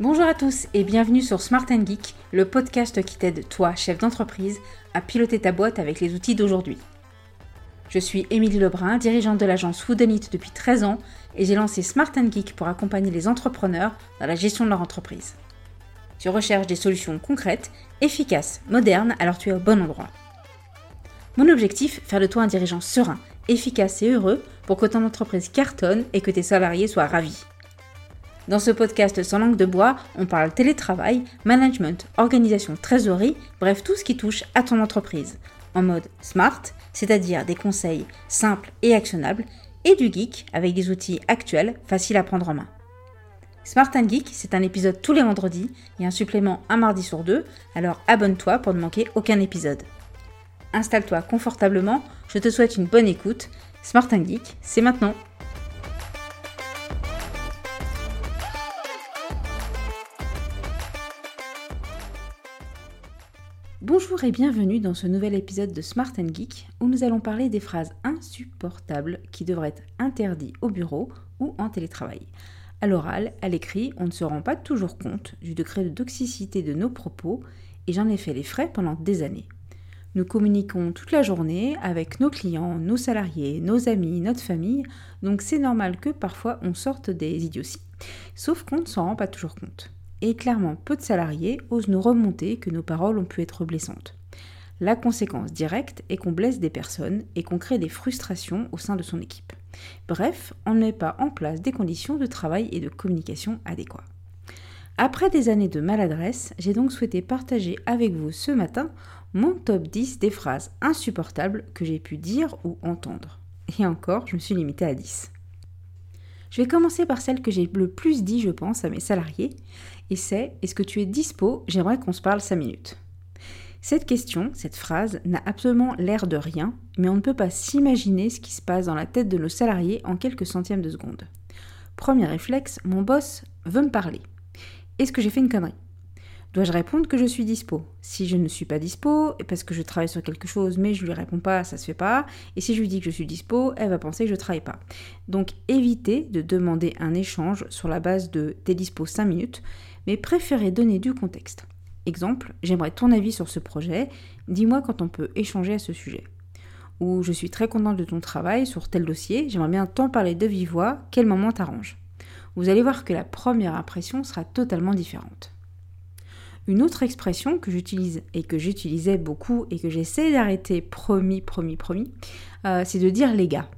Bonjour à tous et bienvenue sur Smart Geek, le podcast qui t'aide, toi, chef d'entreprise, à piloter ta boîte avec les outils d'aujourd'hui. Je suis Émilie Lebrun, dirigeante de l'agence Foodonit depuis 13 ans et j'ai lancé Smart Geek pour accompagner les entrepreneurs dans la gestion de leur entreprise. Tu recherches des solutions concrètes, efficaces, modernes, alors tu es au bon endroit. Mon objectif, faire de toi un dirigeant serein, efficace et heureux pour que ton entreprise cartonne et que tes salariés soient ravis. Dans ce podcast sans langue de bois, on parle télétravail, management, organisation, trésorerie, bref tout ce qui touche à ton entreprise. En mode smart, c'est-à-dire des conseils simples et actionnables, et du geek avec des outils actuels faciles à prendre en main. Smart Geek, c'est un épisode tous les vendredis et un supplément un mardi sur deux, alors abonne-toi pour ne manquer aucun épisode. Installe-toi confortablement, je te souhaite une bonne écoute. Smart Geek, c'est maintenant. Bonjour et bienvenue dans ce nouvel épisode de Smart Geek où nous allons parler des phrases insupportables qui devraient être interdites au bureau ou en télétravail. À l'oral, à l'écrit, on ne se rend pas toujours compte du degré de toxicité de nos propos et j'en ai fait les frais pendant des années. Nous communiquons toute la journée avec nos clients, nos salariés, nos amis, notre famille, donc c'est normal que parfois on sorte des idioties. Sauf qu'on ne s'en rend pas toujours compte et clairement peu de salariés osent nous remonter que nos paroles ont pu être blessantes. La conséquence directe est qu'on blesse des personnes et qu'on crée des frustrations au sein de son équipe. Bref, on ne met pas en place des conditions de travail et de communication adéquats. Après des années de maladresse, j'ai donc souhaité partager avec vous ce matin mon top 10 des phrases insupportables que j'ai pu dire ou entendre. Et encore, je me suis limitée à 10. Je vais commencer par celle que j'ai le plus dit, je pense, à mes salariés, et c'est Est-ce que tu es dispo? J'aimerais qu'on se parle 5 minutes. Cette question, cette phrase, n'a absolument l'air de rien, mais on ne peut pas s'imaginer ce qui se passe dans la tête de nos salariés en quelques centièmes de seconde. Premier réflexe, mon boss veut me parler. Est-ce que j'ai fait une connerie? Dois-je répondre que je suis dispo? Si je ne suis pas dispo, parce que je travaille sur quelque chose mais je lui réponds pas, ça se fait pas. Et si je lui dis que je suis dispo, elle va penser que je travaille pas. Donc évitez de demander un échange sur la base de t'es dispo 5 minutes, mais préférez donner du contexte. Exemple, j'aimerais ton avis sur ce projet, dis-moi quand on peut échanger à ce sujet. Ou je suis très contente de ton travail sur tel dossier, j'aimerais bien t'en parler de vive voix, quel moment t'arrange? Vous allez voir que la première impression sera totalement différente. Une autre expression que j'utilise et que j'utilisais beaucoup et que j'essaie d'arrêter, promis, promis, promis, euh, c'est de dire les gars.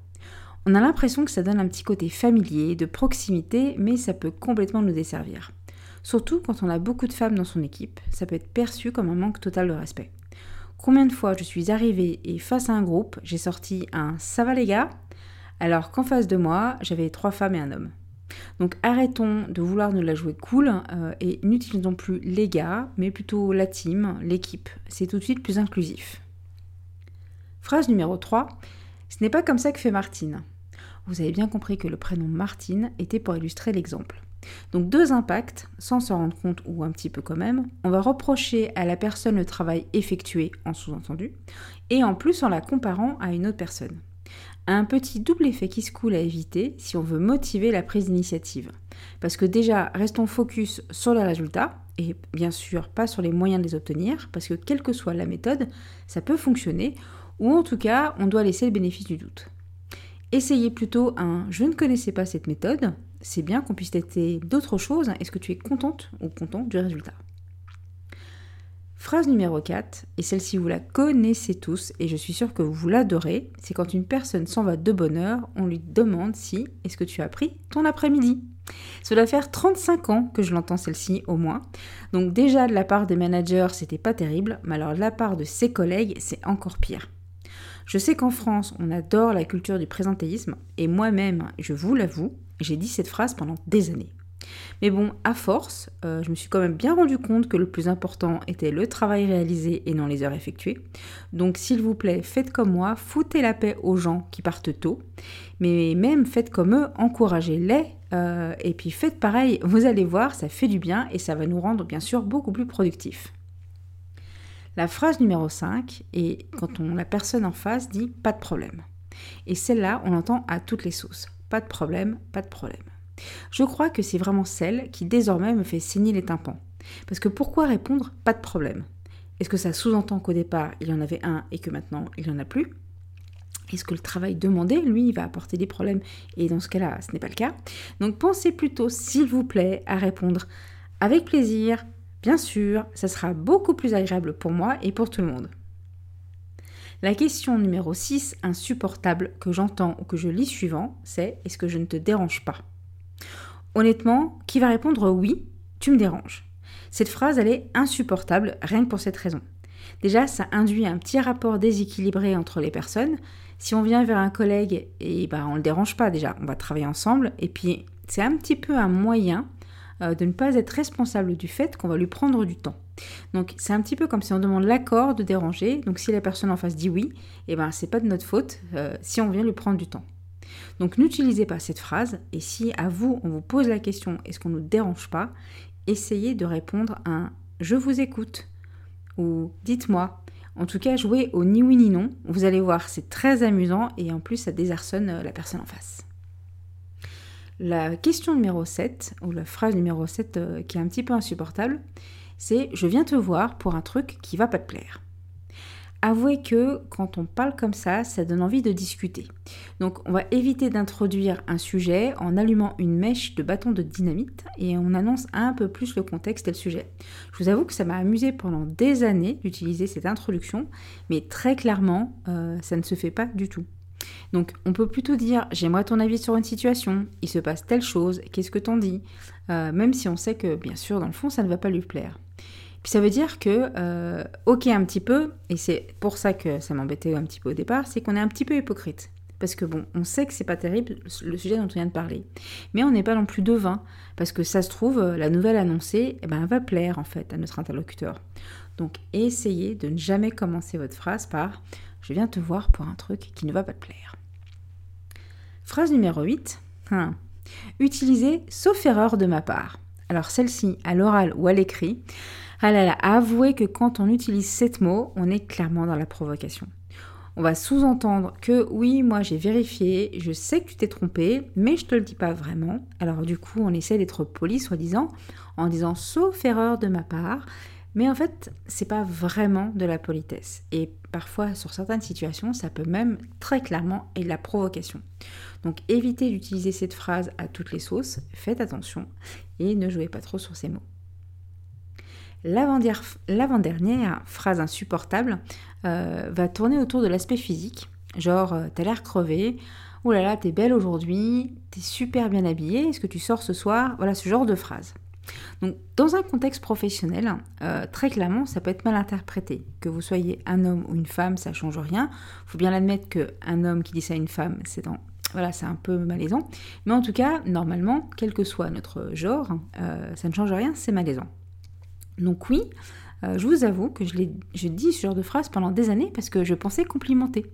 On a l'impression que ça donne un petit côté familier, de proximité, mais ça peut complètement nous desservir. Surtout quand on a beaucoup de femmes dans son équipe, ça peut être perçu comme un manque total de respect. Combien de fois je suis arrivée et face à un groupe, j'ai sorti un ça va les gars, alors qu'en face de moi, j'avais trois femmes et un homme. Donc arrêtons de vouloir nous la jouer cool euh, et n'utilisons plus les gars, mais plutôt la team, l'équipe. C'est tout de suite plus inclusif. Phrase numéro 3. Ce n'est pas comme ça que fait Martine. Vous avez bien compris que le prénom Martine était pour illustrer l'exemple. Donc deux impacts, sans s'en rendre compte ou un petit peu quand même. On va reprocher à la personne le travail effectué en sous-entendu, et en plus en la comparant à une autre personne un petit double effet qui se coule à éviter si on veut motiver la prise d'initiative. Parce que déjà, restons focus sur les résultats, et bien sûr pas sur les moyens de les obtenir, parce que quelle que soit la méthode, ça peut fonctionner, ou en tout cas, on doit laisser le bénéfice du doute. Essayez plutôt un je ne connaissais pas cette méthode, c'est bien qu'on puisse tester d'autres choses, est-ce que tu es contente ou content du résultat? Phrase numéro 4, et celle-ci vous la connaissez tous et je suis sûre que vous l'adorez, c'est quand une personne s'en va de bonne heure, on lui demande si est-ce que tu as pris ton après-midi? Cela fait 35 ans que je l'entends celle-ci au moins. Donc déjà de la part des managers, c'était pas terrible, mais alors de la part de ses collègues, c'est encore pire. Je sais qu'en France, on adore la culture du présentéisme et moi-même, je vous l'avoue, j'ai dit cette phrase pendant des années. Mais bon, à force, euh, je me suis quand même bien rendu compte que le plus important était le travail réalisé et non les heures effectuées. Donc s'il vous plaît, faites comme moi, foutez la paix aux gens qui partent tôt, mais même faites comme eux, encouragez-les, euh, et puis faites pareil, vous allez voir, ça fait du bien et ça va nous rendre bien sûr beaucoup plus productifs. La phrase numéro 5 est quand on, la personne en face dit pas de problème. Et celle-là, on l'entend à toutes les sauces. Pas de problème, pas de problème. Je crois que c'est vraiment celle qui désormais me fait saigner les tympans. Parce que pourquoi répondre pas de problème Est-ce que ça sous-entend qu'au départ il y en avait un et que maintenant il n'y en a plus? Est-ce que le travail demandé, lui, va apporter des problèmes? Et dans ce cas-là, ce n'est pas le cas. Donc pensez plutôt, s'il vous plaît, à répondre avec plaisir. Bien sûr, ça sera beaucoup plus agréable pour moi et pour tout le monde. La question numéro 6, insupportable, que j'entends ou que je lis suivant, c'est est-ce que je ne te dérange pas? Honnêtement, qui va répondre oui, tu me déranges Cette phrase, elle est insupportable, rien que pour cette raison. Déjà, ça induit un petit rapport déséquilibré entre les personnes. Si on vient vers un collègue, et ben, on ne le dérange pas déjà, on va travailler ensemble, et puis c'est un petit peu un moyen euh, de ne pas être responsable du fait qu'on va lui prendre du temps. Donc c'est un petit peu comme si on demande l'accord de déranger. Donc si la personne en face dit oui, eh ben c'est pas de notre faute euh, si on vient lui prendre du temps. Donc n'utilisez pas cette phrase et si à vous on vous pose la question est-ce qu'on ne nous dérange pas, essayez de répondre à un je vous écoute ou dites-moi. En tout cas, jouez au ni oui ni non. Vous allez voir, c'est très amusant et en plus ça désarçonne euh, la personne en face. La question numéro 7, ou la phrase numéro 7 euh, qui est un petit peu insupportable, c'est je viens te voir pour un truc qui va pas te plaire. Avouez que quand on parle comme ça, ça donne envie de discuter. Donc on va éviter d'introduire un sujet en allumant une mèche de bâton de dynamite et on annonce un peu plus le contexte et le sujet. Je vous avoue que ça m'a amusé pendant des années d'utiliser cette introduction, mais très clairement, euh, ça ne se fait pas du tout. Donc on peut plutôt dire j'aimerais ton avis sur une situation, il se passe telle chose, qu'est-ce que t'en dis? Euh, Même si on sait que bien sûr dans le fond ça ne va pas lui plaire. Puis ça veut dire que, euh, ok un petit peu, et c'est pour ça que ça m'embêtait un petit peu au départ, c'est qu'on est un petit peu hypocrite. Parce que bon, on sait que c'est pas terrible le sujet dont on vient de parler. Mais on n'est pas non plus devin, parce que ça se trouve, la nouvelle annoncée, eh ben, va plaire en fait à notre interlocuteur. Donc essayez de ne jamais commencer votre phrase par je viens te voir pour un truc qui ne va pas te plaire. Phrase numéro 8. Hein. Utilisez sauf erreur de ma part. Alors celle-ci, à l'oral ou à l'écrit, elle a avoué que quand on utilise sept mots, on est clairement dans la provocation. On va sous-entendre que oui, moi j'ai vérifié, je sais que tu t'es trompé, mais je te le dis pas vraiment. Alors du coup, on essaie d'être poli, soi-disant, en disant sauf erreur de ma part, mais en fait, c'est pas vraiment de la politesse. Et parfois, sur certaines situations, ça peut même très clairement être de la provocation. Donc évitez d'utiliser cette phrase à toutes les sauces, faites attention et ne jouez pas trop sur ces mots. L'avant-dernière phrase insupportable euh, va tourner autour de l'aspect physique, genre euh, t'as l'air crevé, oh là là t'es belle aujourd'hui, t'es super bien habillée, est-ce que tu sors ce soir? Voilà ce genre de phrase. Donc, dans un contexte professionnel, euh, très clairement, ça peut être mal interprété. Que vous soyez un homme ou une femme, ça change rien. Il faut bien l'admettre qu'un homme qui dit ça à une femme, c'est voilà, c'est un peu malaisant. Mais en tout cas, normalement, quel que soit notre genre, euh, ça ne change rien, c'est malaisant. Donc oui, euh, je vous avoue que je, je, dis ce genre de phrase pendant des années parce que je pensais complimenter.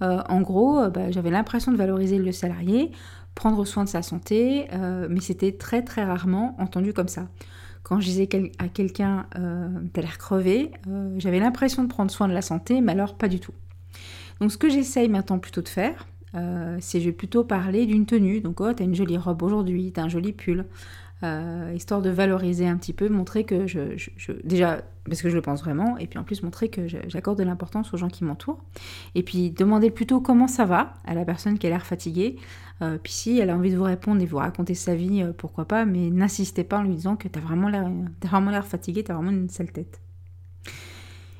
en gros, bah, j'avais l'impression de valoriser le salarié prendre soin de sa santé, euh, mais c'était très très rarement entendu comme ça. Quand je disais à quelqu'un euh, t'as l'air crevé, euh, j'avais l'impression de prendre soin de la santé, mais alors pas du tout. Donc ce que j'essaye maintenant plutôt de faire, c'est je vais plutôt parler d'une tenue. Donc oh t'as une jolie robe aujourd'hui, t'as un joli pull. Euh, histoire de valoriser un petit peu, montrer que je, déjà parce que je le pense vraiment, et puis en plus montrer que j'accorde de l'importance aux gens qui m'entourent, et puis demander plutôt comment ça va à la personne qui a l'air fatiguée, euh, puis si elle a envie de vous répondre et vous raconter sa vie, euh, pourquoi pas, mais n'insistez pas en lui disant que t'as vraiment l'air, fatigué, t'as vraiment une sale tête.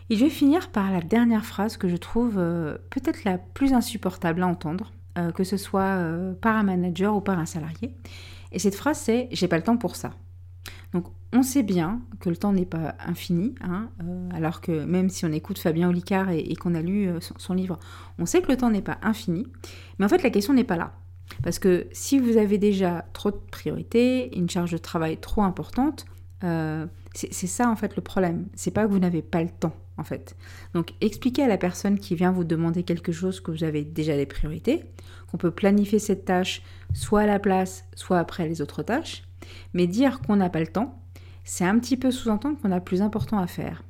Et je vais finir par la dernière phrase que je trouve peut-être la plus insupportable à entendre, que ce soit par un manager ou par un salarié. Et cette phrase, c'est J'ai pas le temps pour ça. Donc on sait bien que le temps n'est pas infini, hein, euh, alors que même si on écoute Fabien Olicard et, qu'on a lu euh, son, livre, on sait que le temps n'est pas infini. Mais en fait, la question n'est pas là. Parce que si vous avez déjà trop de priorités, une charge de travail trop importante, euh, c'est ça en fait le problème. C'est pas que vous n'avez pas le temps en fait. Donc expliquez à la personne qui vient vous demander quelque chose que vous avez déjà des priorités, qu'on peut planifier cette tâche soit à la place, soit après les autres tâches. Mais dire qu'on n'a pas le temps, c'est un petit peu sous-entendre qu'on a plus important à faire.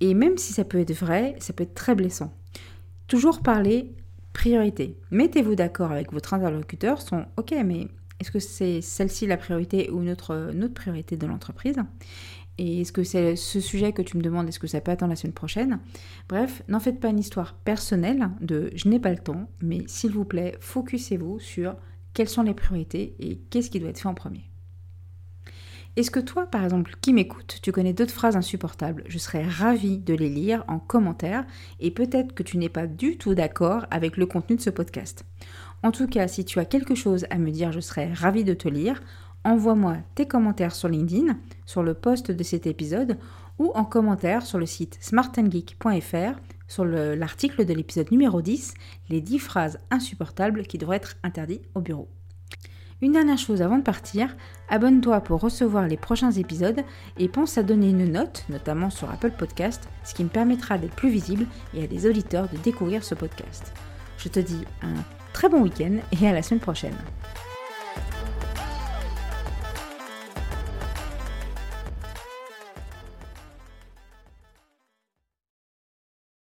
Et même si ça peut être vrai, ça peut être très blessant. Toujours parler priorité. Mettez-vous d'accord avec votre interlocuteur, son OK, mais Est-ce que c'est celle-ci la priorité ou une autre, une autre priorité de l'entreprise? Et est-ce que c'est ce sujet que tu me demandes, est-ce que ça peut attendre la semaine prochaine? Bref, n'en faites pas une histoire personnelle de je n'ai pas le temps, mais s'il vous plaît, focussez-vous sur quelles sont les priorités et qu'est-ce qui doit être fait en premier. Est-ce que toi, par exemple, qui m'écoute, tu connais d'autres phrases insupportables? Je serais ravie de les lire en commentaire et peut-être que tu n'es pas du tout d'accord avec le contenu de ce podcast. En tout cas, si tu as quelque chose à me dire, je serais ravie de te lire. Envoie-moi tes commentaires sur LinkedIn, sur le post de cet épisode ou en commentaire sur le site smartandgeek.fr sur l'article de l'épisode numéro 10, les 10 phrases insupportables qui devraient être interdites au bureau. Une dernière chose avant de partir, abonne-toi pour recevoir les prochains épisodes et pense à donner une note, notamment sur Apple Podcast, ce qui me permettra d'être plus visible et à des auditeurs de découvrir ce podcast. Je te dis un très bon week-end et à la semaine prochaine.